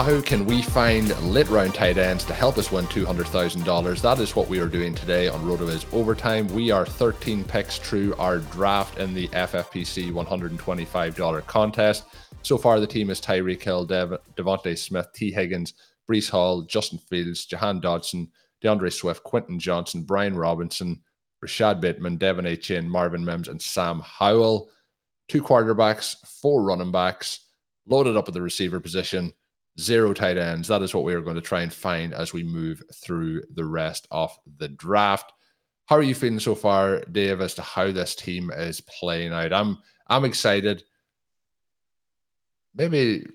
How can we find lit round tight ends to help us win $200,000? That is what we are doing today on RotoViz Overtime. We are 13 picks through our draft in the FFPC $125 contest. So far, the team is Tyreek Hill, Dev- DeVonta Smith, Tee Higgins, Breece Hall, Justin Fields, Jahan Dotson, DeAndre Swift, Quentin Johnston, Brian Robinson, Rashod Bateman, De'Von Achane, Marvin Mims, and Sam Howell. Two quarterbacks, four running backs, loaded up at the receiver position zero tight ends. That is what we are going to try and find as we move through the rest of the draft. How are you feeling so far, Dave, as to how this team is playing out? I'm I'm excited. Maybe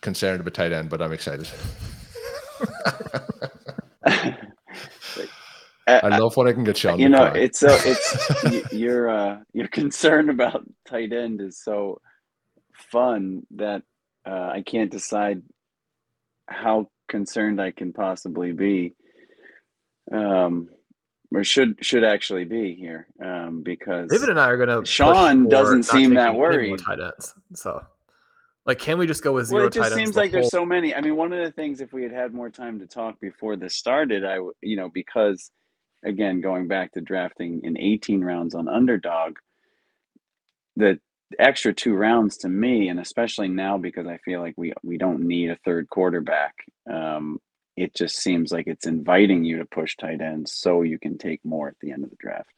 concerned about tight end, but I'm excited. I love when I can get Shawn. You know, it's so it's your uh, your concern about tight end is so fun that uh, I can't decide how concerned I can possibly be, um, or should should actually be here, um, because David and I are gonna. Shawn doesn't seem that taking any more worried. Tight ends. So, like, can we just go with zero well, it just seems like there's so many. I mean, one of the things if we had had more time to talk before this started, I w- you know because again going back to drafting in 18 rounds on underdog, the extra two rounds to me, and especially now because I feel like we we don't need a third quarterback. Um, it just seems like it's inviting you to push tight ends so you can take more at the end of the draft.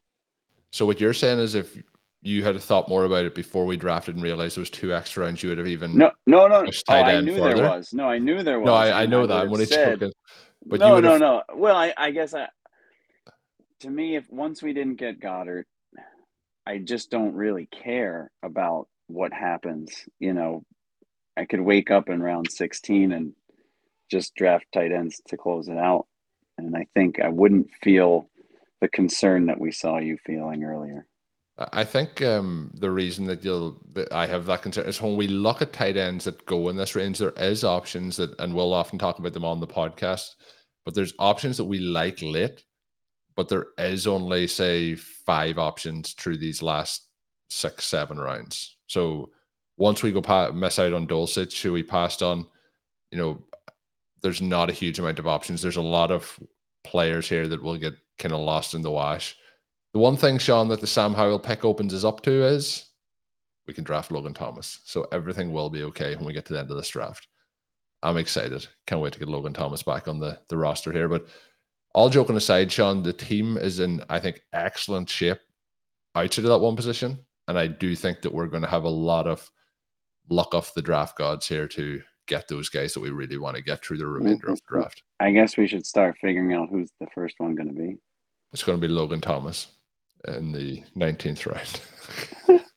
So what you're saying is if you had thought more about it before we drafted and realized there was two extra rounds, you would have even No, no, no. Oh, I knew there was. No, I knew there was. No, I, I know would that. Have only said- joking. But no, no, have no. Well, I, I guess I. To me, if once we didn't get Goedert, I just don't really care about what happens. You know, I could wake up in round 16 and just draft tight ends to close it out, and I think I wouldn't feel the concern that we saw you feeling earlier. I think um, the reason that you'll that I have that concern is when we look at tight ends that go in this range, there is options that, and we'll often talk about them on the podcast, but there's options that we like late, but there is only say five options through these last six, seven rounds. So once we go pa- miss out on Dulcich, who we passed on, you know, there's not a huge amount of options. There's a lot of players here that will get kind of lost in the wash. The one thing, Shawn, that the Sam Howell pick opens us up to is we can draft Logan Thomas. So everything will be okay when we get to the end of this draft. I'm excited. Can't wait to get Logan Thomas back on the, the roster here. But all joking aside, Shawn, the team is in, I think, excellent shape outside of that one position. And I do think that we're going to have a lot of luck off the draft gods here to get those guys that we really want to get through the remainder of the draft. I guess we should start figuring out who's the first one going to be. It's going to be Logan Thomas in the 19th round.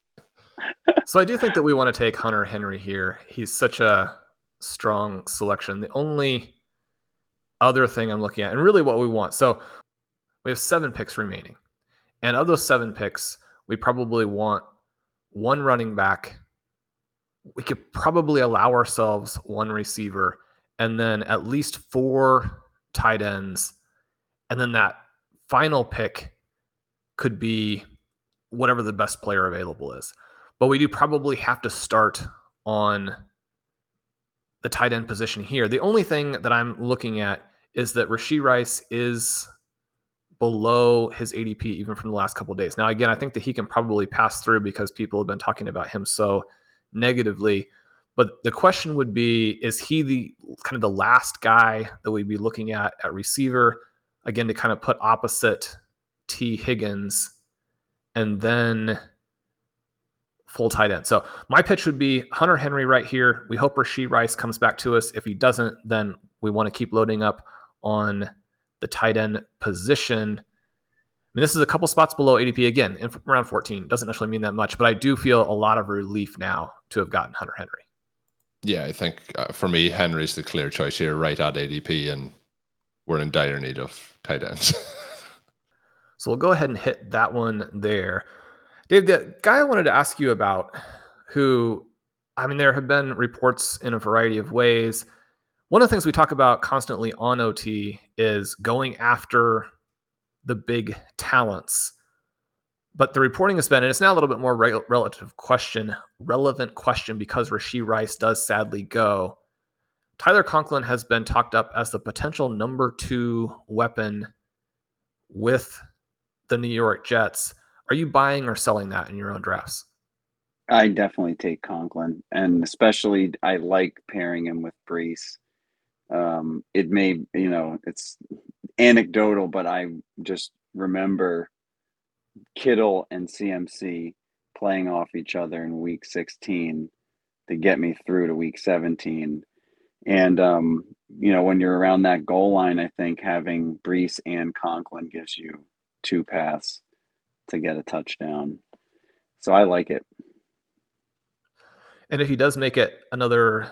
So I do think that we want to take Hunter Henry here. He's such a strong selection. The only other thing I'm looking at, and really what we want. So we have seven picks remaining. And of those seven picks, we probably want one running back. We could probably allow ourselves one receiver and then at least four tight ends, and then that final pick could be whatever the best player available is. But we do probably have to start on the tight end position here. The only thing that I'm looking at is that Rashee Rice is below his ADP even from the last couple days. Now, again, I think that he can probably pass through because people have been talking about him so negatively. But the question would be is he the kind of the last guy that we'd be looking at at receiver? Again, to kind of put opposite Tee Higgins and then full tight end. So my pitch would be Hunter Henry right here. We hope Rashee Rice comes back to us. If he doesn't, then we want to keep loading up on the tight end position. I mean, this is a couple spots below ADP again, in around 14. Doesn't necessarily mean that much, but I do feel a lot of relief now to have gotten Hunter Henry. Yeah, I think uh, for me, Henry's the clear choice here, right at ADP, and we're in dire need of tight ends. so we'll go ahead and hit that one there. Dave, the guy I wanted to ask you about, who, I mean, there have been reports in a variety of ways. One of the things we talk about constantly on OT is going after the big talents. But the reporting has been, and it's now a little bit more re- relative question, relevant question because Rashee Rice does sadly go. Tyler Conklin has been talked up as the potential number two weapon with the New York Jets. Are you buying or selling that in your own drafts? I definitely take Conklin, and especially I like pairing him with Breece. Um, it may, you know, it's anecdotal, but I just remember Kittle and CMC playing off each other in week 16 to get me through to week 17. And, um, you know, when you're around that goal line, I think having Breece and Conklin gives you two paths to get a touchdown. So I like it. And if he does make it another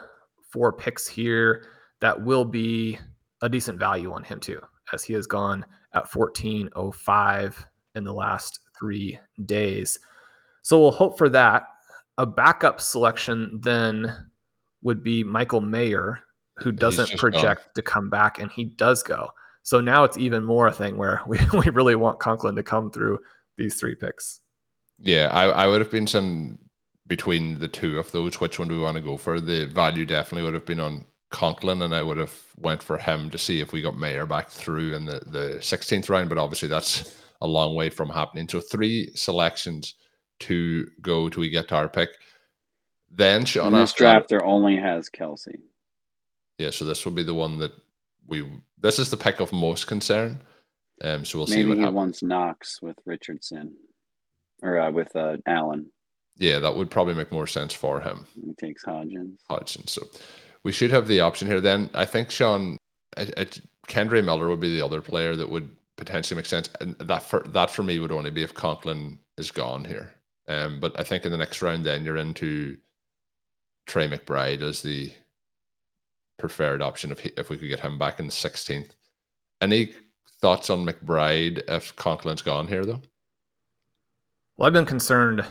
four picks here, that will be a decent value on him too, as he has gone at 14.05 in the last three days. So we'll hope for that. A backup selection then would be Michael Mayer, who doesn't project gone. to come back, and he does go. So now it's even more a thing where we, we really want Conklin to come through these three picks. Yeah, I, I would have been some between the two of those. Which one do we want to go for? The value definitely would have been on Conklin, and I would have went for him to see if we got Mayer back through in the the 16th round. But obviously, that's a long way from happening. So three selections to go to we get to our pick. Then Shawn, this draft there only has Kelce. Yeah, so this will be the one that we. This is the pick of most concern. Um, so we'll Maybe see what he happens. wants Knox with Richardson, or uh, with uh, Allen. Yeah, that would probably make more sense for him. He takes Hodgins. Hodgins. So we should have the option here. Then I think Shawn, it, it, Kendre Miller would be the other player that would potentially make sense, and that for that for me would only be if Conklin is gone here. Um, but I think in the next round, then you're into Trey McBride as the preferred option if he, if we could get him back in the 16th. Any thoughts on McBride if Conklin's gone here though? Well, I've been concerned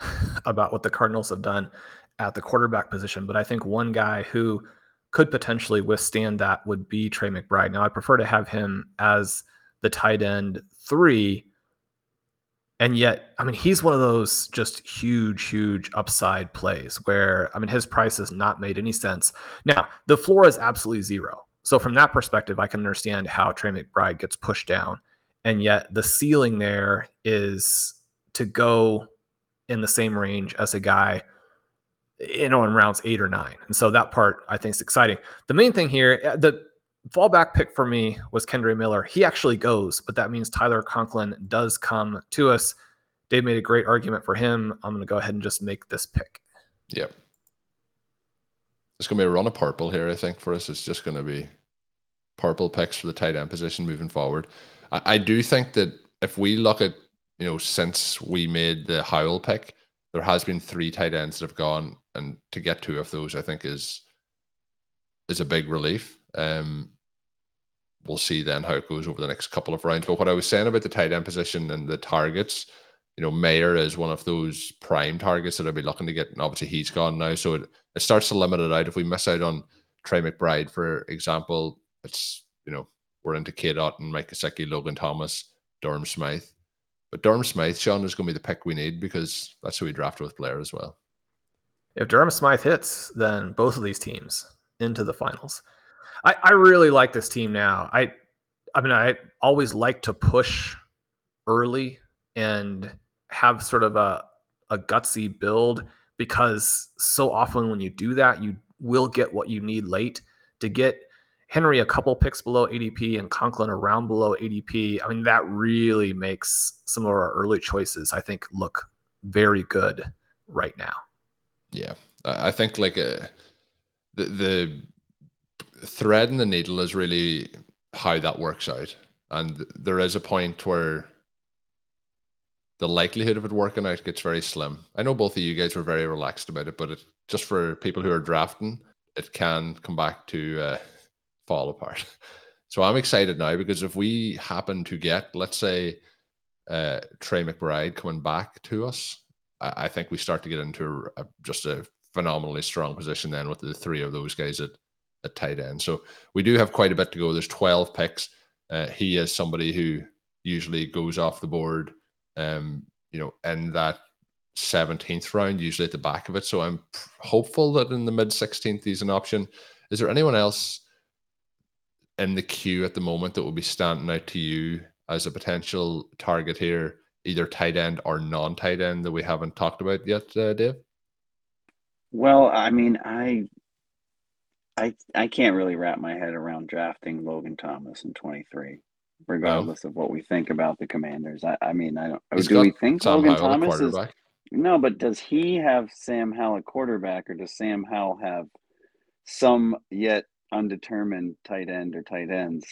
about what the Cardinals have done at the quarterback position, but I think one guy who could potentially withstand that would be Trey McBride. Now, I prefer to have him as the tight end three. And yet, I mean, he's one of those just huge, huge upside plays where, I mean, his price has not made any sense. Now, the floor is absolutely zero. So, from that perspective, I can understand how Trey McBride gets pushed down. And yet, the ceiling there is to go in the same range as a guy you know in rounds eight or nine and so that part i think is exciting the main thing here uh, the fallback pick for me was Kendre Miller. He actually goes, but that means Tyler Conklin does come to us. Dave made a great argument for him. I'm going to go ahead and just make this pick. Yep. It's going to be a run of purple here, I think, for us. It's just going to be purple picks for the tight end position moving forward. I, I do think that if we look at, you know, since we made the Howell pick, there has been three tight ends that have gone, and to get two of those, I think is is a big relief. Um, we'll see then how it goes over the next couple of rounds. But what I was saying about the tight end position and the targets, you know, Mayer is one of those prime targets that I'll be looking to get. And obviously he's gone now. So it, it starts to limit it out. If we miss out on Trey McBride, for example, it's, you know, we're into Cade and Mike Gesicki, Logan Thomas, Durham Smythe. But Durham Smythe, Shawn, is going to be the pick we need because that's who we drafted with Blair as well. If Durham Smythe hits, then both of these teams into the finals. I, I really like this team now. I I mean I always like to push early and have sort of a a gutsy build because so often when you do that, you will get what you need late to get Henry a couple picks below ADP and Conklin around below ADP. I mean, that really makes some of our early choices, I think, look very good right now. Yeah, I think like a, uh, the the thread in the needle is really how that works out, and there is a point where the likelihood of it working out gets very slim. I know both of you guys were very relaxed about it, but it, just for people who are drafting, it can come back to uh, fall apart. So I'm excited now because if we happen to get, let's say, uh, Trey McBride coming back to us, I, I think we start to get into a, just a phenomenally strong position then with the three of those guys at, at tight end. So we do have quite a bit to go. There's 12 picks. Uh, he is somebody who usually goes off the board um, you know, in that 17th round, usually at the back of it. So I'm hopeful that in the mid 16th he's an option. Is there anyone else in the queue at the moment that will be standing out to you as a potential target here, either tight end or non tight end that we haven't talked about yet, uh, Dave? Well, I mean, I I I can't really wrap my head around drafting Logan Thomas in 23 regardless of what we think about the Commanders. I, I mean, I don't. He's do we think Sam Logan Howell Thomas is? No, but does he have Sam Howell at quarterback, or does Sam Howell have some yet undetermined tight end or tight ends?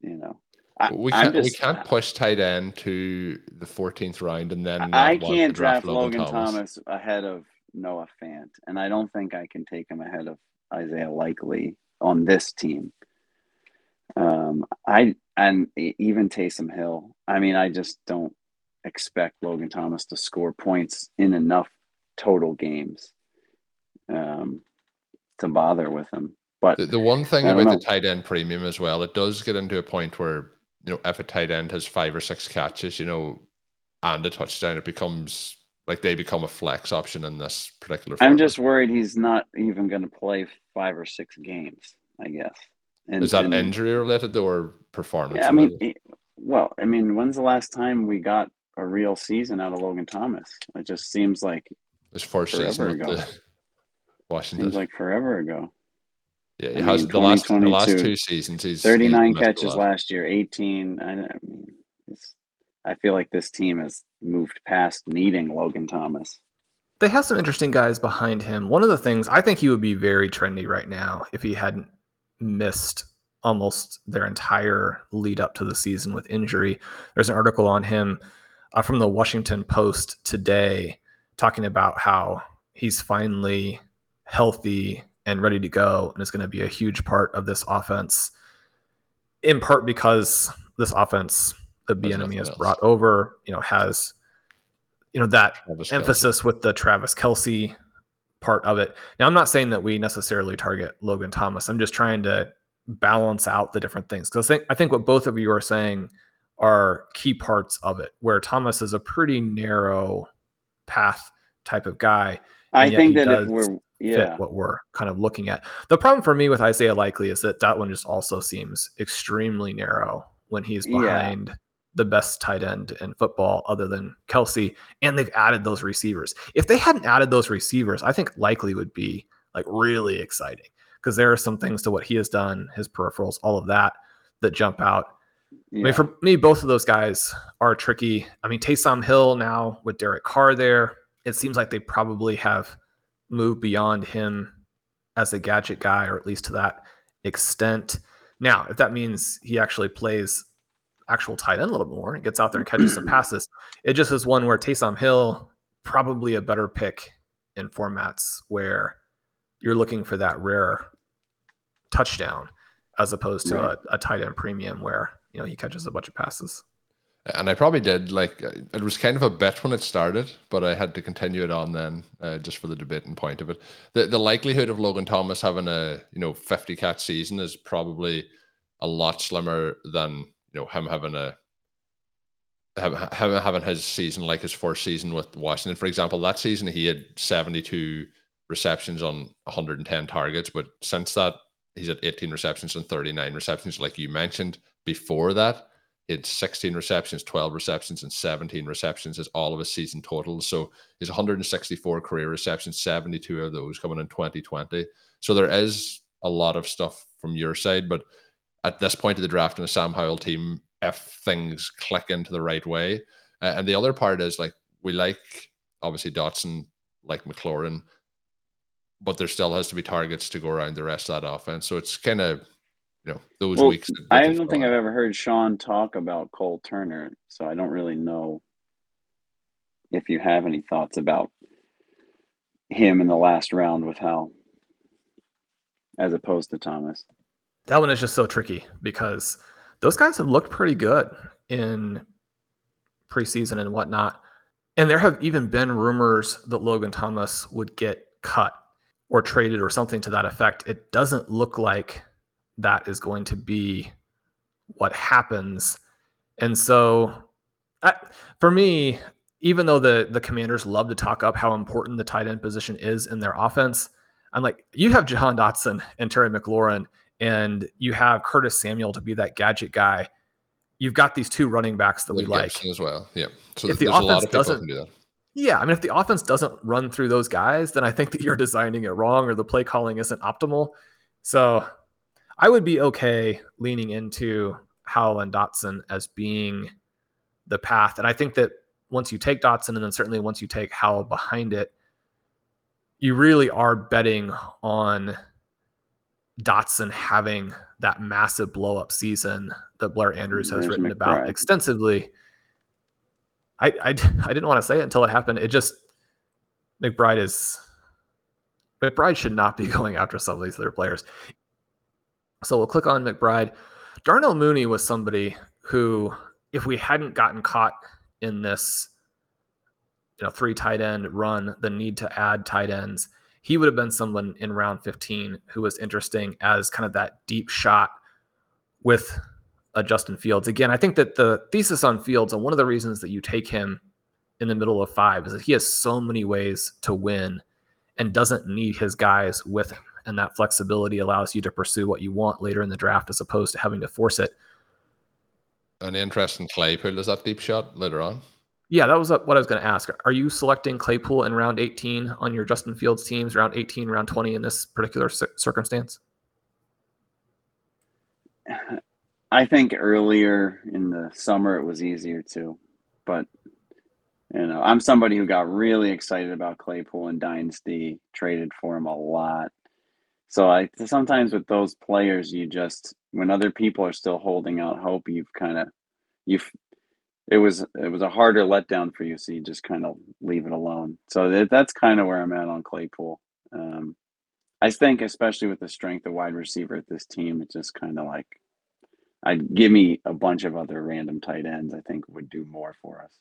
You know, I, we can't just, we can't push tight end to the 14th round and then I can't draft, draft Logan, Logan Thomas. Thomas ahead of Noah Fant, and I don't think I can take him ahead of Isaiah Likely on this team. Um, I and even Taysom Hill. I mean, I just don't expect Logan Thomas to score points in enough total games um, to bother with him. But the, the one thing about know. the tight end premium as well, it does get into a point where you know if a tight end has five or six catches, you know, and a touchdown, it becomes like they become a flex option in this particular. Format. I'm just worried he's not even going to play five or six games. I guess. And, Is that and, injury related or performance? Yeah, I mean, it, well, I mean, when's the last time we got a real season out of Logan Thomas? It just seems like his first season ago. Washington. Seems like forever ago. Yeah, he I has mean, the last the last two seasons. He's 39 catches last year, 18. I, I mean, I feel like this team has moved past needing Logan Thomas. They have some interesting guys behind him. One of the things I think he would be very trendy right now if he hadn't missed almost their entire lead up to the season with injury. There's an article on him uh, from the Washington Post today talking about how he's finally healthy and ready to go and is going to be a huge part of this offense in part because this offense the Bieniemy has brought over, you know, has you know that Travis emphasis Kelce. with the Travis Kelce part of it. Now, I'm not saying that we necessarily target Logan Thomas. I'm just trying to balance out the different things because I think I think what both of you are saying are key parts of it. Where Thomas is a pretty narrow path type of guy. I think that if we're yeah. what we're kind of looking at. The problem for me with Isaiah Likely is that that one just also seems extremely narrow when he's behind yeah the best tight end in football other than Kelce. and they've added those receivers. If they hadn't added those receivers, I think likely would be like really exciting because there are some things to what he has done, his peripherals, all of that that jump out. Yeah. I mean, for me, both of those guys are tricky. I mean, Taysom Hill now with Derek Carr there, it seems like they probably have moved beyond him as a gadget guy, or at least to that extent. Now, if that means he actually plays actual tight end a little bit more and gets out there and catches some passes. It just is one where Taysom Hill probably a better pick in formats where you're looking for that rare touchdown as opposed to right. a, a tight end premium where you know he catches a bunch of passes. And I probably did like it was kind of a bet when it started, but I had to continue it on then uh, just for the debate and point of it. The the likelihood of Logan Thomas having a you know 50 catch season is probably a lot slimmer than you know him having a having having his season like his first season with Washington. For example, that season he had 72 receptions on 110 targets, but since that he's at 18 receptions and 39 receptions, like you mentioned before that. Had 16 receptions, 12 receptions, and 17 receptions as all of his season totals. So he's 164 career receptions, 72 of those coming in 2020. So there is a lot of stuff from your side, but at this point of the draft in a Sam Howell team, if things click into the right way. Uh, and the other part is like we like obviously Dotson, like McLaurin, but there still has to be targets to go around the rest of that offense. So it's kind of you know those Well, weeks. I don't think I've ever heard Shawn talk about Cole Turner, so I don't really know if you have any thoughts about him in the last round with Hal, as opposed to Thomas. That one is just so tricky because those guys have looked pretty good in preseason and whatnot. And there have even been rumors that Logan Thomas would get cut or traded or something to that effect. It doesn't look like that is going to be what happens. And so, I, for me, even though the the Commanders love to talk up how important the tight end position is in their offense, I'm like, you have Jahan Dotson and Terry McLaurin, and you have Curtis Samuel to be that gadget guy. You've got these two running backs that we With like. Gibson as well. Yeah. So If the a lot offense of doesn't- do that. Yeah, I mean, if the offense doesn't run through those guys, then I think that you're designing it wrong or the play calling isn't optimal. So I would be okay leaning into Howell and Dotson as being the path. And I think that once you take Dotson and then certainly once you take Howell behind it, you really are betting on Dotson having that massive blow up season that Blair Andrews has There's written about extensively. I, I I didn't want to say it until it happened. It just McBride is McBride should not be going after some of these other players. So we'll click on McBride. Darnell Mooney was somebody who, if we hadn't gotten caught in this, you know, three tight end run, the need to add tight ends, he would have been someone in round 15 who was interesting as kind of that deep shot with a Justin Fields. Again, I think that the thesis on Fields, and one of the reasons that you take him in the middle of five, is that he has so many ways to win and doesn't need his guys with him. And that flexibility allows you to pursue what you want later in the draft as opposed to having to force it. An interesting Claypool is that deep shot later on. Yeah, that was uh, what I was going to ask. Are you selecting Claypool in round 18 on your Justin Fields teams, round 18, round 20 in this particular circumstance? I think earlier in the summer it was easier to, but you know, I'm somebody who got really excited about Claypool and Dynasty, traded for him a lot. So I sometimes with those players, you just when other people are still holding out hope, you've kind of you've it was it was a harder letdown for you, so you just kind of leave it alone. So that, that's kind of where I'm at on Claypool. Um, I think, especially with the strength of wide receiver at this team, it's just kind of like I'd give me a bunch of other random tight ends. I think would do more for us.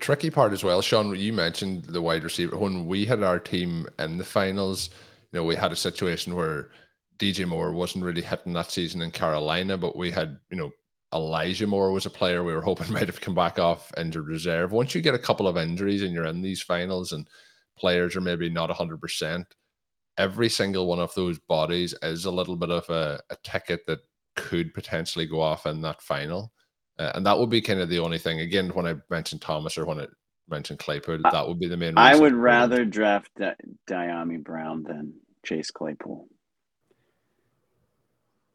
Tricky part as well, Shawn. You mentioned the wide receiver. When we had our team in the finals, you know, we had a situation where DJ Moore wasn't really hitting that season in Carolina, but we had, you know, Elijah Moore was a player we were hoping might have come back off injured reserve. Once you get a couple of injuries and you're in these finals and players are maybe not 100%, every single one of those bodies is a little bit of a, a ticket that could potentially go off in that final. Uh, and that would be kind of the only thing. Again, when I mentioned Thomas or when I mentioned Claypool, that would be the main. I would rather draft Di- Dyami Brown than Chase Claypool.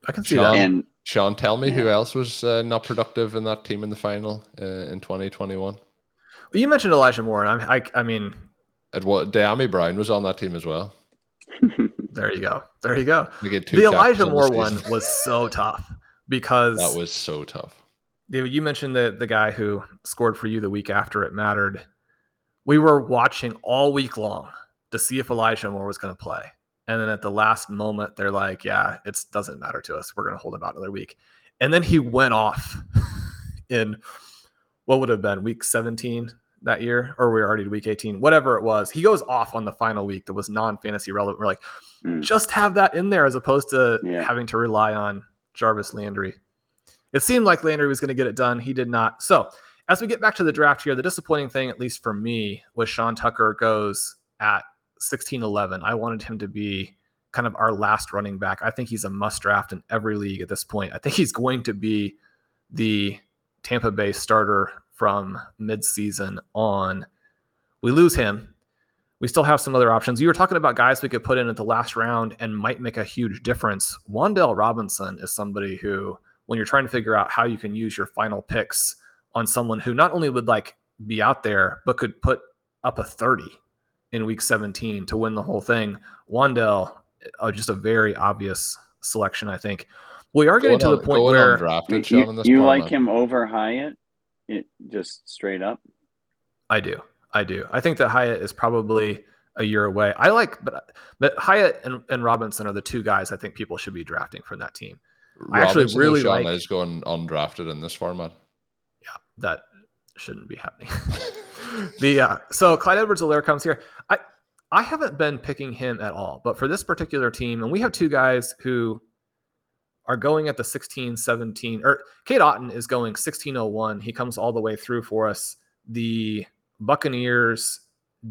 I can see Shawn? that. And Shawn, tell me who else was uh, not productive in that team in the final uh, in 2021. Well, you mentioned Elijah Moore, and I'm, I, I mean, It was Dyami Brown was on that team as well. there you go, there you go. We get two The Elijah Moore the one was so tough because that was so tough. David, you mentioned the the guy who scored for you the week after it mattered. We were watching all week long to see if Elijah Moore was going to play, and then at the last moment, they're like, "Yeah, it doesn't matter to us. We're going to hold him out another week." And then he went off in what would have been week 17 that year, or we were already to week 18, whatever it was. He goes off on the final week that was non fantasy relevant. We're like, Mm. just have that in there as opposed to Yeah. having to rely on Jarvis Landry. It seemed like Landry was going to get it done. He did not. So, as we get back to the draft here, the disappointing thing, at least for me, was Sean Tucker goes at 16 11. I wanted him to be kind of our last running back. I think he's a must draft in every league at this point. I think he's going to be the Tampa Bay starter from midseason on. We lose him. We still have some other options. You were talking about guys we could put in at the last round and might make a huge difference. Wan'Dale Robinson is somebody who, when you're trying to figure out how you can use your final picks on someone who not only would like be out there, but could put up a 30 in week 17 to win the whole thing. Wan'Dale, uh, just a very obvious selection, I think. We are getting Going to the on- point where undrafted, Shawn, You, this you like him over Hyatt? It just straight up. I do. I do. I think that Hyatt is probably a year away. I like, but but Hyatt and, and Robinson are the two guys I think people should be drafting from that team. I actually Robinson, really Shawn, like- is going undrafted in this format. Yeah, that shouldn't be happening. the uh, so Clyde Edwards-Helaire comes here. I I haven't been picking him at all, but for this particular team, and we have two guys who are going at the 16, 17, or Cade Otton is going 1601. He comes all the way through for us. The Buccaneers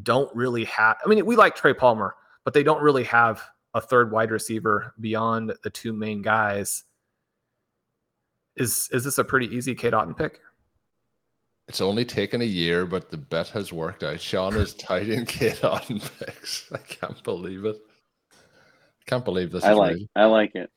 don't really have, I mean, we like Trey Palmer, but they don't really have a third wide receiver beyond the two main guys. Is is this a pretty easy Cade Otton pick? It's only taken a year, but the bet has worked out. Shawn is tied in Cade Otton picks. I can't believe it. I Can't believe this I is like. real. I like it.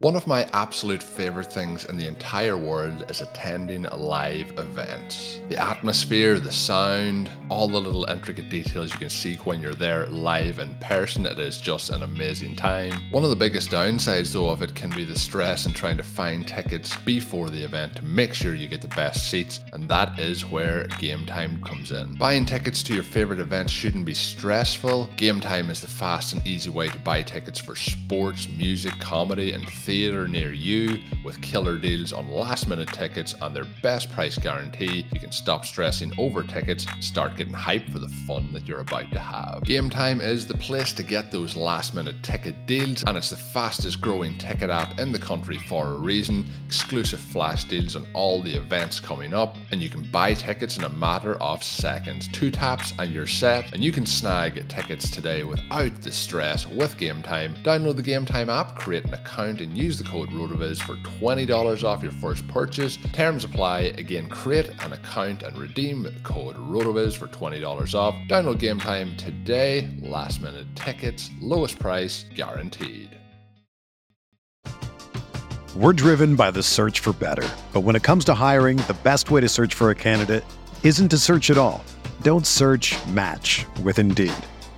One of my absolute favorite things in the entire world is attending live events. The atmosphere, the sound, all the little intricate details you can see when you're there live in person, it is just an amazing time. One of the biggest downsides though of it can be the stress in trying to find tickets before the event to make sure you get the best seats, and that is where Gametime comes in. Buying tickets to your favorite events shouldn't be stressful. Gametime is the fast and easy way to buy tickets for sports, music, comedy, and theatre near you with killer deals on last minute tickets and their best price guarantee. You can stop stressing over tickets start getting hyped for the fun that you're about to have. Gametime is the place to get those last minute ticket deals, and it's the fastest growing ticket app in the country for a reason. Exclusive flash deals on all the events coming up, and you can buy tickets in a matter of seconds. Two taps and you're set, and you can snag tickets today without the stress with Gametime. Download the Gametime app, create an account, and use the code ROTOVIZ for $20 off your first purchase. Terms apply. Again, create an account and redeem code ROTOVIZ for $20 off. Download Gametime today. Last minute tickets, lowest price guaranteed. We're driven by the search for better. But when it comes to hiring, the best way to search for a candidate isn't to search at all. Don't search match with Indeed.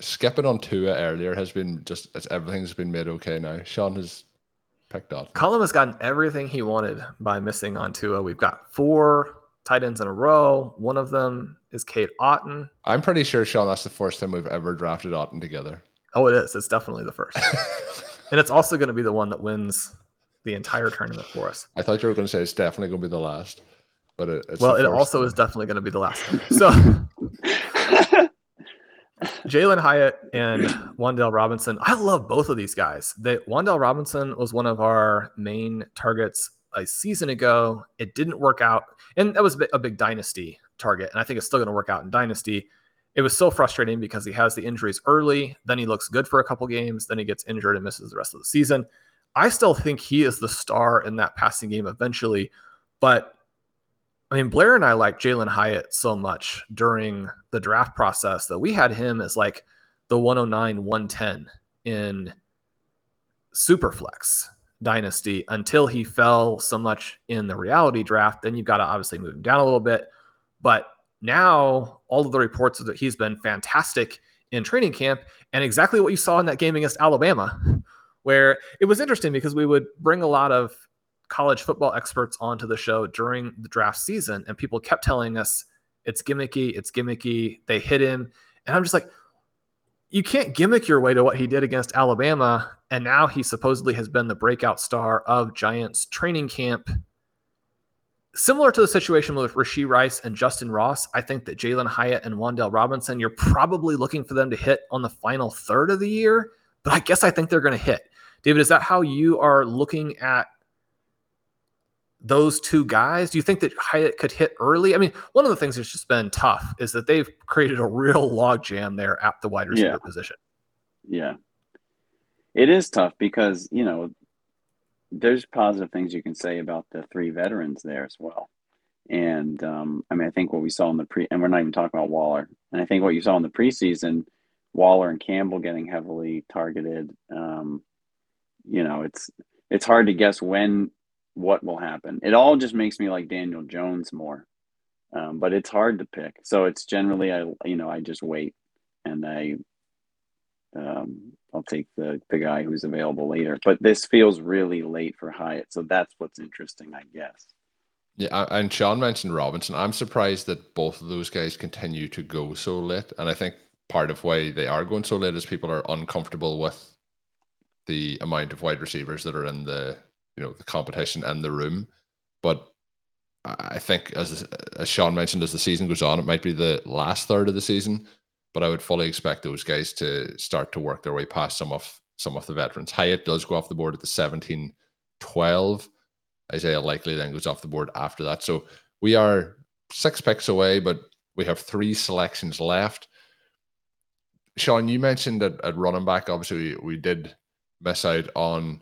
Skipping on Tua earlier has been just it's, everything's been made okay now. Shawn has picked up. Colm has gotten everything he wanted by missing on Tua. We've got four tight ends in a row. One of them is Cade Otton. I'm pretty sure, Shawn, that's the first time we've ever drafted Otton together. Oh, it is. It's definitely the first. and it's also going to be the one that wins the entire tournament for us. I thought you were going to say it's definitely going to be the last, but it, it's well, it also is definitely going to be the last. So Jalin Hyatt and Wan'Dale Robinson. I love both of these guys. They, Wan'Dale Robinson was one of our main targets a season ago. It didn't work out, and that was a bit- a big dynasty target. And I think it's still going to work out in dynasty. It was so frustrating because he has the injuries early, then he looks good for a couple games, then he gets injured and misses the rest of the season. I still think he is the star in that passing game eventually, but I mean, Blair and I like Jalin Hyatt so much during the draft process that we had him as like the 109, 110 in Superflex Dynasty until he fell so much in the reality draft. Then you've got to obviously move him down a little bit. But now all of the reports that he's been fantastic in training camp and exactly what you saw in that game against Alabama, where it was interesting because we would bring a lot of college football experts onto the show during the draft season, and people kept telling us it's gimmicky, it's gimmicky. They hit him, and I'm just like, you can't gimmick your way to what he did against Alabama, and now he supposedly has been the breakout star of Giants training camp. Similar to the situation with Rashee Rice and Justyn Ross, I think that Jalin Hyatt and Wan'Dale Robinson, you're probably looking for them to hit on the final third of the year, but I guess I think they're going to hit. David, is that how you are looking at those two guys? Do you think that Hyatt could hit early? I mean, one of the things that's just been tough is that they've created a real logjam there at the wide receiver Yeah. position. Yeah. It is tough because, you know, there's positive things you can say about the three veterans there as well. And um, I mean, I think what we saw in the pre, and we're not even talking about Waller. And I think what you saw in the preseason, Waller and Campbell getting heavily targeted. Um, you know, it's it's hard to guess when what will happen. It all just makes me like Daniel Jones more, um, but it's hard to pick. So it's generally I you know I just wait and I um, I'll take the the guy who's available later. But this feels really late for Hyatt, so that's what's interesting, I guess. Yeah, and Shawn mentioned Robinson. I'm surprised that both of those guys continue to go so late, and I think part of why they are going so late is people are uncomfortable with the amount of wide receivers that are in the you know the competition and the room. But I I think as as Shawn mentioned, as the season goes on, it might be the last third of the season. But I would fully expect those guys to start to work their way past some of some of the veterans. Hyatt does go off the board at the 17 12. Isaiah likely then goes off the board after that. So we are six picks away, but we have three selections left. Shawn, you mentioned that at running back, obviously we, we did miss out on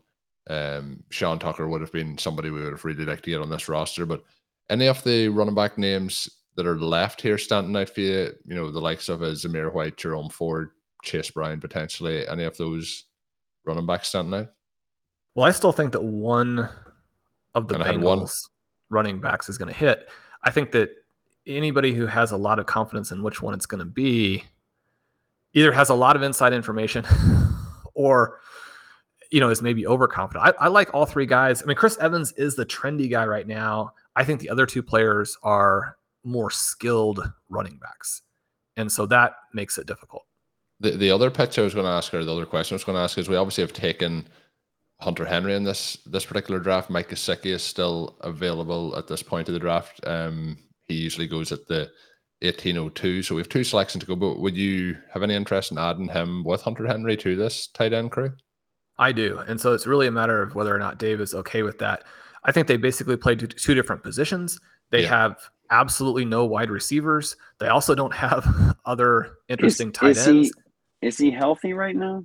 um, Sean Tucker would have been somebody we would have really liked to get on this roster. But any of the running back names that are left here standing out for you, you know, the likes of a Zamir White, Jerome Ford, Chase Brown, potentially, any of those running backs standing out? Well, I still think that one of the And I had one. Bengals running backs is going to hit. I think that anybody who has a lot of confidence in which one it's going to be either has a lot of inside information or you know is maybe overconfident. I, I like all three guys. I mean, Chris Evans is the trendy guy right now. I think the other two players are more skilled running backs, and so that makes it difficult. The the other pitch I was going to ask, or the other question I was going to ask, is we obviously have taken Hunter Henry in this this particular draft. Mike Gesicki is still available at this point of the draft. Um, he usually goes at the 1802, so we have two selections to go. But would you have any interest in adding him with Hunter Henry to this tight end crew? I do. And so it's really a matter of whether or not Dave is okay with that. I think they basically play two, different positions. They Yeah. have absolutely no wide receivers. They also don't have other interesting is, tight is ends. He, is he healthy right now?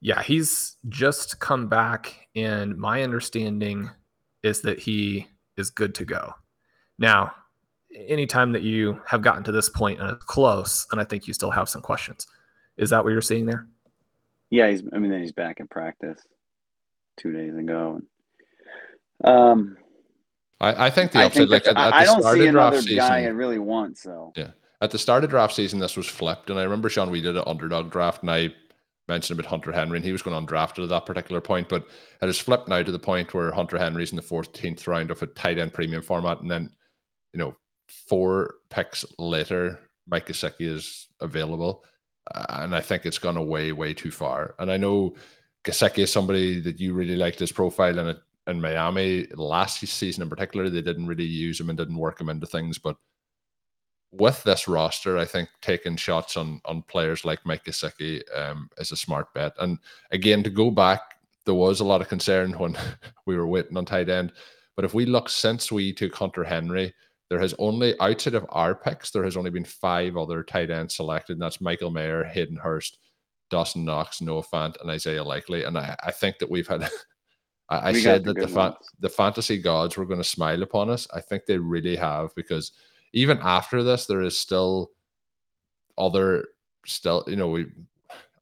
Yeah, he's just come back, and my understanding is that he is good to go. Now, anytime that you have gotten to this point and it's close, and I think you still have some questions. Is that what you're seeing there? Yeah, he's. I mean, then he's back in practice two days ago. Um, I, I think the think Like at, at I, the don't start see of draft another guy I season, really want. So Yeah. At the start of draft season, this was flipped. And I remember, Shawn, we did an underdog draft, and I mentioned about Hunter Henry, and he was going undrafted at that particular point. But it has flipped now to the point where Hunter Henry's in the 14th round of a tight end premium format. And then, you know, four picks later, Mike Gesicki is available. And I think it's gone way, way too far. And I know Gesicki is somebody that you really liked his profile in in Miami last season in particular. They didn't really use him and didn't work him into things, but with this roster, I think taking shots on on players like Mike Gesicki um, is a smart bet. And again, to go back, there was a lot of concern when we were waiting on tight end. But if we look since we took Hunter Henry, there has only outside of our picks, there has only been five other tight ends selected, and that's Michael Mayer, Hayden Hurst, Dawson Knox, Noah Fant, and Isaiah Likely. And I, I think that we've had I, I said that the fa- the fantasy gods were going to smile upon us. I think they really have because even after this, there is still other still you know we.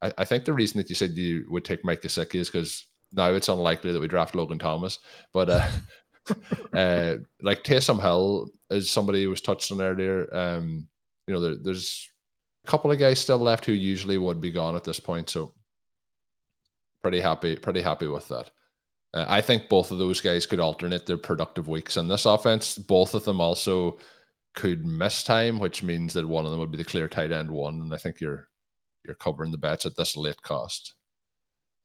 I, I think the reason that you said you would take Mike Gesicki is because now it's unlikely that we draft Logan Thomas, but uh, uh, like Taysom Hill is somebody who was touched on earlier. Um, you know, there, there's a couple of guys still left who usually would be gone at this point, so pretty happy, pretty happy with that. Uh, I think both of those guys could alternate their productive weeks in this offense. Both of them also could miss time, which means that one of them would be the clear tight end one, and I think you're you're covering the bets at this late cost.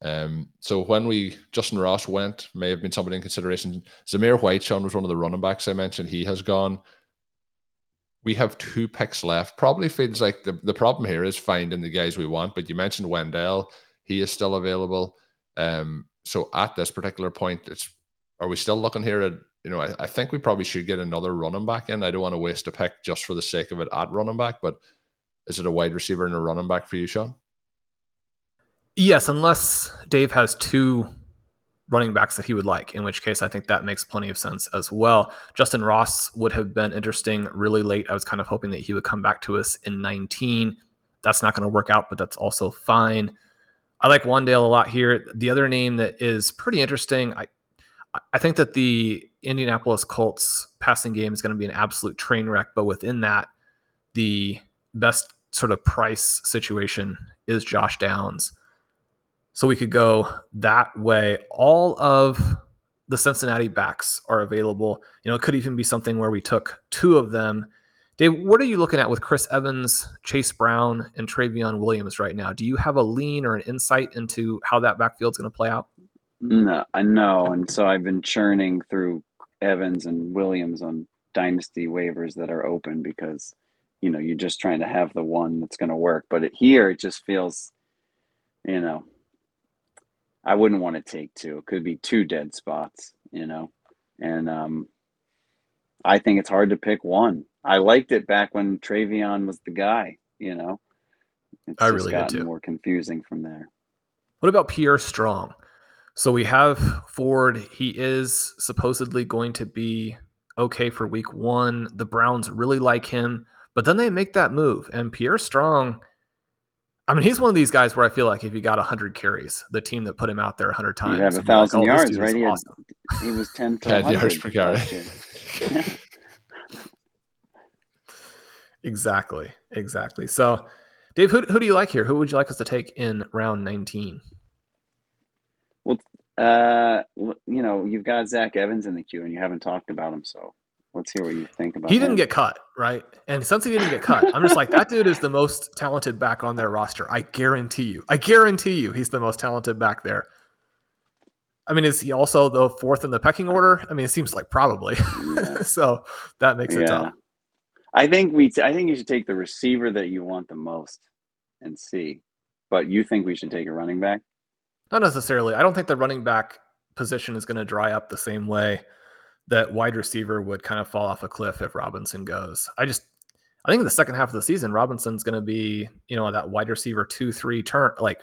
Um, so when we Justyn Ross went, may have been somebody in consideration. Zamir White, Shawn was one of the running backs I mentioned. He has gone. We have two picks left. Probably feels like the, the problem here is finding the guys we want. But you mentioned Wan'Dale, he is still available. Um, so at this particular point, it's are we still looking here at you know I, I, think we probably should get another running back in. I don't want to waste a pick just for the sake of it at running back, but is it a wide receiver and a running back for you, Shawn? Yes, unless Dave has two running backs that he would like, in which case I think that makes plenty of sense as well. Justyn Ross would have been interesting really late. I was kind of hoping that he would come back to us in 19. That's not going to work out, but that's also fine. I like Wan'Dale a lot here. The other name that is pretty interesting, I I think that the Indianapolis Colts passing game is going to be an absolute train wreck, but within that, the best sort of price situation is Josh Downs. So we could go that way. All of the Cincinnati backs are available. You know, it could even be something where we took two of them Dave, what are you looking at with Chris Evans, Chase Brown, and Trayveon Williams right now? Do you have a lean or an insight into how that backfield is going to play out? No, I know. And so I've been churning through Evans and Williams on dynasty waivers that are open because, you know, you're just trying to have the one that's going to work. But it, here, it just feels, you know, I wouldn't want to take two. It could be two dead spots, you know, and um, I think it's hard to pick one. I liked it back when Trayveon was the guy. You know, it's I really gotten more confusing from there. What about Pierre Strong? So we have Ford. He is supposedly going to be okay for week one. The Browns really like him, but then they make that move. And Pierre Strong, I mean, he's one of these guys where I feel like if he got 100 carries, the team that put him out there 100 times, you have a thousand like, oh, yards, right? He, awesome. had, he was 10 to 10 yards per carry. Exactly. Exactly. So, Dave, who, who do you like here? Who would you like us to take in round 19? Well, uh, you know, you've got Zach Evans in the queue and you haven't talked about him. So let's hear what you think about He didn't get cut, right? And since he didn't get cut, I'm just like, that dude is the most talented back on their roster. I guarantee you. I guarantee you he's the most talented back there. I mean, is he also the fourth in the pecking order? I mean, it seems like probably. Yeah. so that makes it yeah. tough. I think we. I think you should take the receiver that you want the most and see. But you think we should take a running back? Not necessarily. I don't think the running back position is going to dry up the same way that wide receiver would kind of fall off a cliff if Robinson goes. I just I think in the second half of the season, Robinson's going to be, you know, that wide receiver two, three turn, like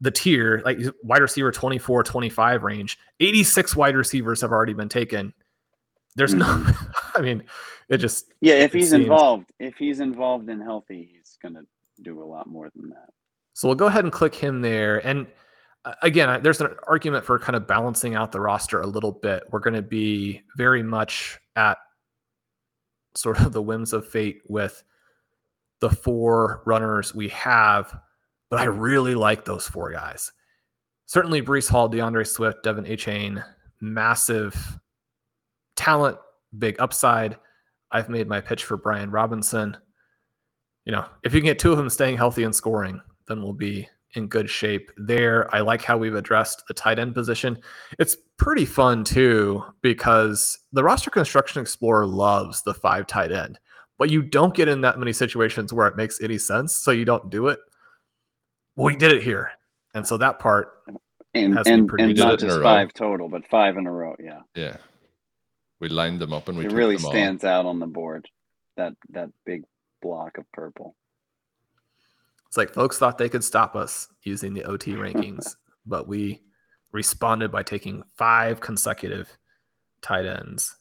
the tier, like wide receiver 24, 25 range. 86 wide receivers have already been taken. There's mm-hmm. no, I mean, it just yeah. If he's seems... involved, if he's involved and healthy, he's gonna do a lot more than that. So we'll go ahead and click him there. And again, there's an argument for kind of balancing out the roster a little bit. We're going to be very much at sort of the whims of fate with the four runners we have, but I really like those four guys. Certainly, Breece Hall, D'Andre Swift, De'Von Achane, massive talent, big upside. I've made my pitch for Brian Robinson. you know, if you can get two of them staying healthy and scoring, then we'll be in good shape there. I like how we've addressed the tight end position. It's pretty fun too because the roster construction explorer loves the five tight end, but you don't get in that many situations where it makes any sense, so you don't do it. Well, we did it here, and so that part And Has to and, pretty and good. not Did it in just five total, but five in a row. Yeah, Yeah. We lined them up and we it took really them all. stands out on the board. That that big block of purple. It's like folks thought they could stop us using the OT rankings, but we responded by taking five consecutive tight ends.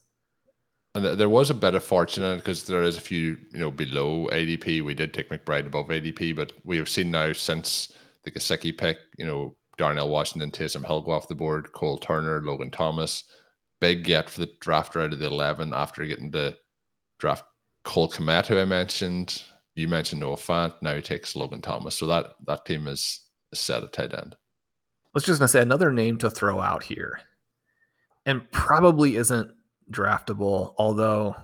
And there was a bit of fortune in it because there is a few, you know, below ADP. We did take McBride above ADP, but we have seen now since the Gesicki pick, you know, Darnell Washington, Taysom Hill go off the board, Cole Turner, Logan Thomas. Big get for the drafter out of the 11 after getting to draft Cole Kmet, who I mentioned. You mentioned Noah Fant. Now he takes Logan Thomas. So that, that team is set at tight end. Let's just gonna say another name to throw out here, and probably isn't draftable, although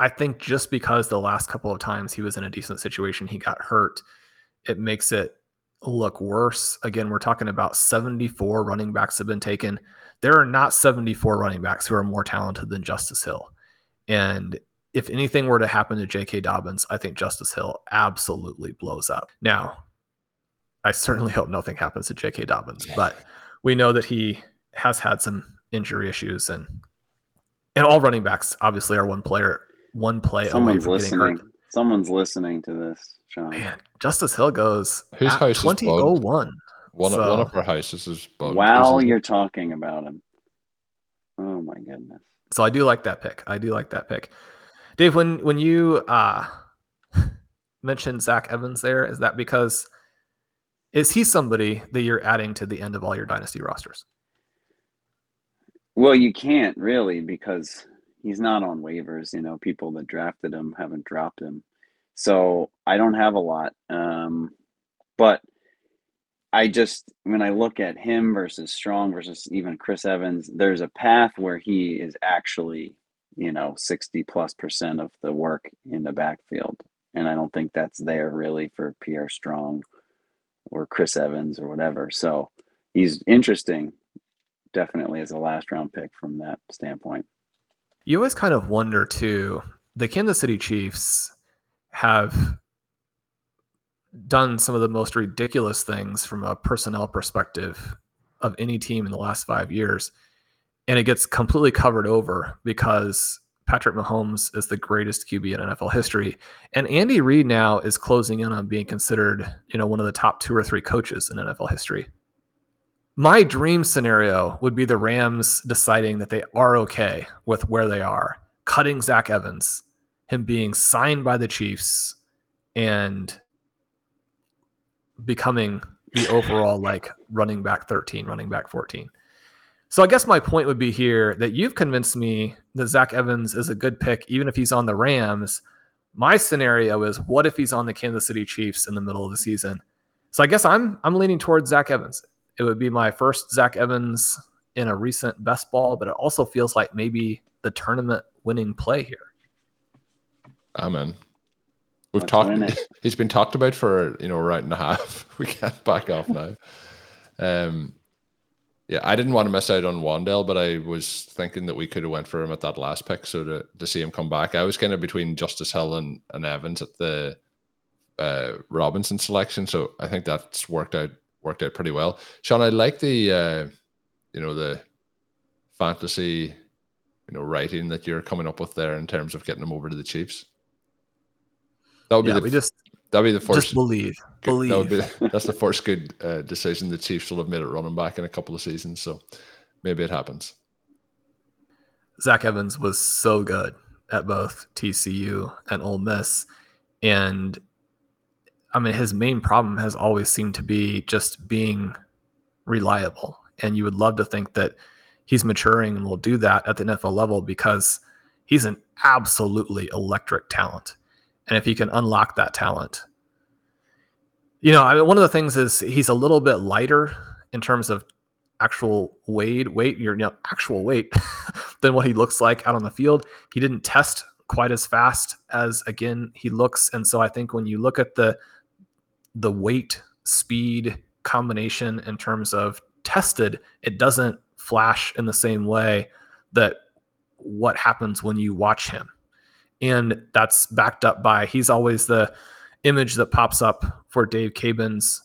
I think just because the last couple of times he was in a decent situation, he got hurt, it makes it look worse. Again, we're talking about 74 running backs have been taken. There are not 74 running backs who are more talented than Justice Hill. And if anything were to happen to J.K. Dobbins, I think Justice Hill absolutely blows up. Now, I certainly hope nothing happens to J.K. Dobbins, but we know that he has had some injury issues, and and all running backs obviously are one player, one play Someone's from hurt. listening. Someone's listening to this, Shawn. Man, Justice Hill goes Whose at house 2001. One, of, one of our houses is bugged. While is- you're talking about him. Oh my goodness. So I do like that pick. I do like that pick. Dave, when when you uh mentioned Zach Evans there, is that because is he somebody that you're adding to the end of all your dynasty rosters? Well, you can't really because he's not on waivers. You know, people that drafted him haven't dropped him. So I don't have a lot. Um, but I just, when I look at him versus Strong versus even Chris Evans, there's a path where he is actually, you know, 60 plus percent of the work in the backfield. And I don't think that's there really for Pierre Strong or Chris Evans or whatever. So he's interesting definitely as a last round pick from that standpoint. You always kind of wonder too. The Kansas City Chiefs have done some of the most ridiculous things from a personnel perspective of any team in the last five years. And it gets completely covered over because Patrick Mahomes is the greatest QB in NFL history. And Andy Reid now is closing in on being considered, you know, one of the top two or three coaches in NFL history. My dream scenario would be the Rams deciding that they are okay with where they are, cutting Zach Evans, him being signed by the Chiefs, and becoming the overall like running back 13, running back 14. So I guess my point would be here that you've convinced me that Zach Evans is a good pick, even if he's on the Rams. My scenario is what if he's on the Kansas City Chiefs in the middle of the season? So I guess I'm I'm leaning towards Zach Evans. It would be my first Zach Evans in a recent best ball, but it also feels like maybe the tournament winning play here. I'm in. We've Let's talked. it. He's been talked about for you know a round and a half. We can't back off now. Um, yeah, I didn't want to miss out on Wan'Dale, but I was thinking that we could have went for him at that last pick. So to, to see him come back, I was kind of between Justice Hill and, and Evans at the uh, Robinson selection. So I think that's worked out worked out pretty well. Shawn, I like the uh, you know the fantasy you know writing that you're coming up with there in terms of getting them over to the Chiefs. That would be Yeah, the we just that'd be the first just believe, good- believe. That would be that's the first good uh, decision the Chiefs will have made at running back in a couple of seasons. So maybe it happens. Zach Evans was so good at both TCU and Ole Miss. And I mean, his main problem has always seemed to be just being reliable. And you would love to think that he's maturing and will do that at the NFL level because he's an absolutely electric talent. And if he can unlock that talent, you know, I mean, one of the things is he's a little bit lighter in terms of actual weight, weight, your you know, actual weight than what he looks like out on the field. He didn't test quite as fast as again he looks. And so I think when you look at the the weight speed combination in terms of tested, it doesn't flash in the same way that what happens when you watch him. And that's backed up by he's always the image that pops up for Dave Caban's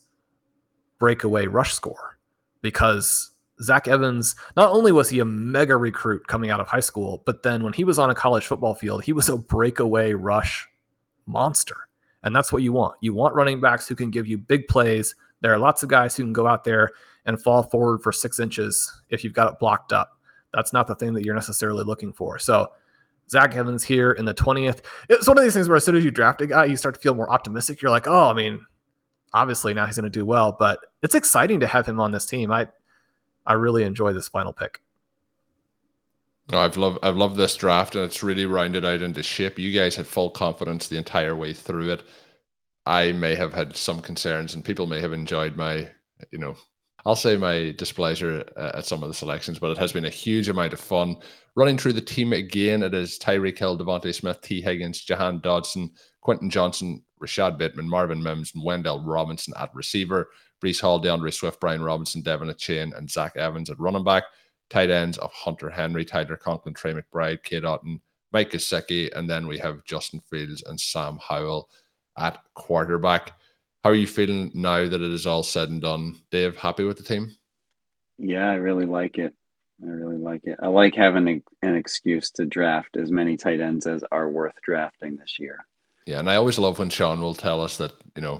breakaway rush score because Zach Evans, not only was he a mega recruit coming out of high school, but then when he was on a college football field, he was a breakaway rush monster. And that's what you want. You want running backs who can give you big plays. There are lots of guys who can go out there and fall forward for six inches if you've got it blocked up. That's not the thing that you're necessarily looking for. So, Zach Evans here in the 20th. It's one of these things where as soon as you draft a guy, you start to feel more optimistic. You're like, oh, I mean, obviously now he's going to do well, but it's exciting to have him on this team. I I really enjoy this final pick. No, I've loved I've loved this draft and it's really rounded out into shape. You guys had full confidence the entire way through it. I may have had some concerns and people may have enjoyed my, you know, I'll say my displeasure uh, at some of the selections, but it has been a huge amount of fun. Running through the team again, it is Tyreek Hill, DeVonta Smith, Tee Higgins, Jahan Dotson, Quentin Johnston, Rashod Bateman, Marvin Mims, and Wan'Dale Robinson at receiver. Breece Hall, D'Andre Swift, Brian Robinson, De'Von Achane, and Zach Evans at running back. Tight ends of Hunter Henry, Tyler Conklin, Trey McBride, Cade Otton, Mike Gesicki, and then we have Justin Fields and Sam Howell at quarterback. How are you feeling now that it is all said and done? Dave, happy with the team? Yeah, I really like it. I really like it. I like having a, an excuse to draft as many tight ends as are worth drafting this year. Yeah, and I always love when Shawn will tell us that, you know,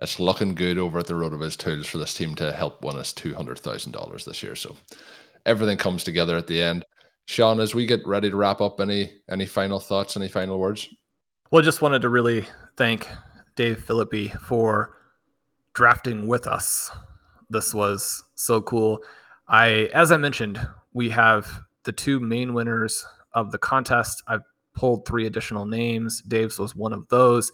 it's looking good over at the RotoViz tools for this team to help win us $200,000 this year. So everything comes together at the end. Shawn, as we get ready to wrap up, any any final thoughts, any final words? Well, just wanted to really thank Dave Phillippi for drafting with us. This was so cool. I, as I mentioned, we have the two main winners of the contest. I've pulled three additional names. Dave's was one of those.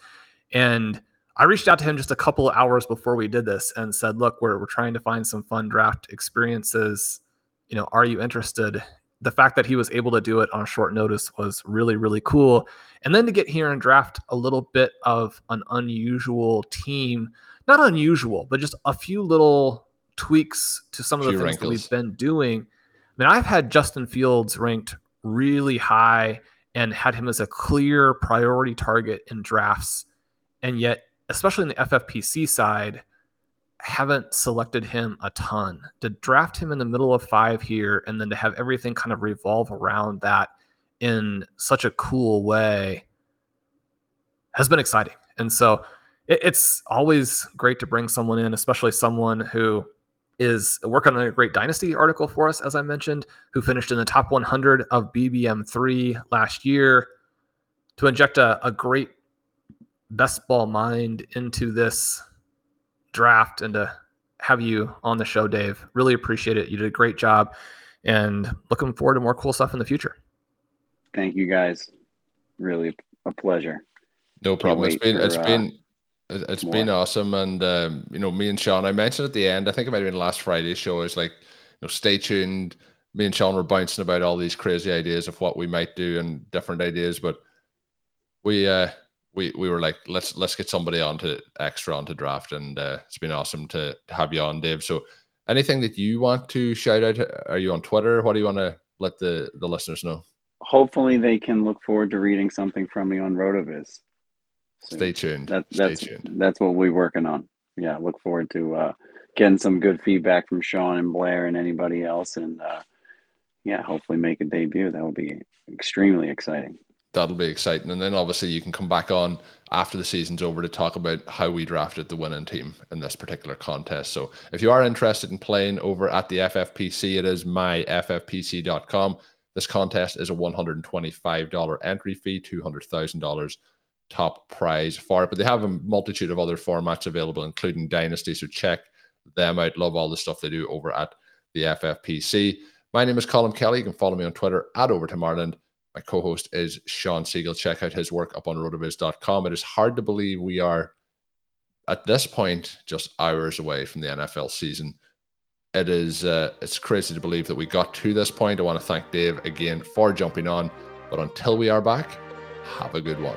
And I reached out to him just a couple hours before we did this and said, look, we're, we're trying to find some fun draft experiences. You know, are you interested? The fact that he was able to do it on short notice was really, really cool. And then to get here and draft a little bit of an unusual team, not unusual, but just a few little tweaks to some of the things wrinkles. that we've been doing. I mean, I've had Justin Fields ranked really high and had him as a clear priority target in drafts. And yet especially in the FFPC side, haven't selected him a ton. To draft him in the middle of five here and then to have everything kind of revolve around that in such a cool way has been exciting. And so it, it's always great to bring someone in, especially someone who is working on a great dynasty article for us, as I mentioned, who finished in the top 100 of BBM3 last year, to inject a, a great best ball mind into this draft and to have you on the show, Dave. Really appreciate it. You did a great job and looking forward to more cool stuff in the future. Thank you guys. Really a pleasure. No problem. It's been, for, it's uh, been, it's more. been awesome. And, um, you know, me and Shawn, I mentioned at the end, I think it might have been last Friday's show, is like, you know, stay tuned. Me and Shawn were bouncing about all these crazy ideas of what we might do and different ideas, but we, uh, we we were like, let's let's get somebody on to extra on to draft, and uh, it's been awesome to, to have you on, Dave. So, anything that you want to shout out? Are you on Twitter? What do you want to let the the listeners know? Hopefully, they can look forward to reading something from me on Rotoviz. So Stay tuned. That, Stay that's tuned. that's what we're working on. Yeah, look forward to uh, getting some good feedback from Shawn and Blair and anybody else, and uh, yeah, hopefully make a debut. That would be extremely exciting that'll be exciting. And then obviously you can come back on after the season's over to talk about how we drafted the winning team in this particular contest. So if you are interested in playing over at the FFPC, it is myffpc.com. This contest is a $125 entry fee, $200,000 top prize for it. But they have a multitude of other formats available, including Dynasty. So check them out. Love all the stuff they do over at the FFPC. My name is Colm Kelly. You can follow me on Twitter at OvertimeIreland. My co host is Shawn Siegele. Check out his work up on rotoviz.com. It is hard to believe we are, at this point, just hours away from the NFL season. It is uh, it's crazy to believe that we got to this point. I want to thank Dave again for jumping on. But until we are back, have a good one.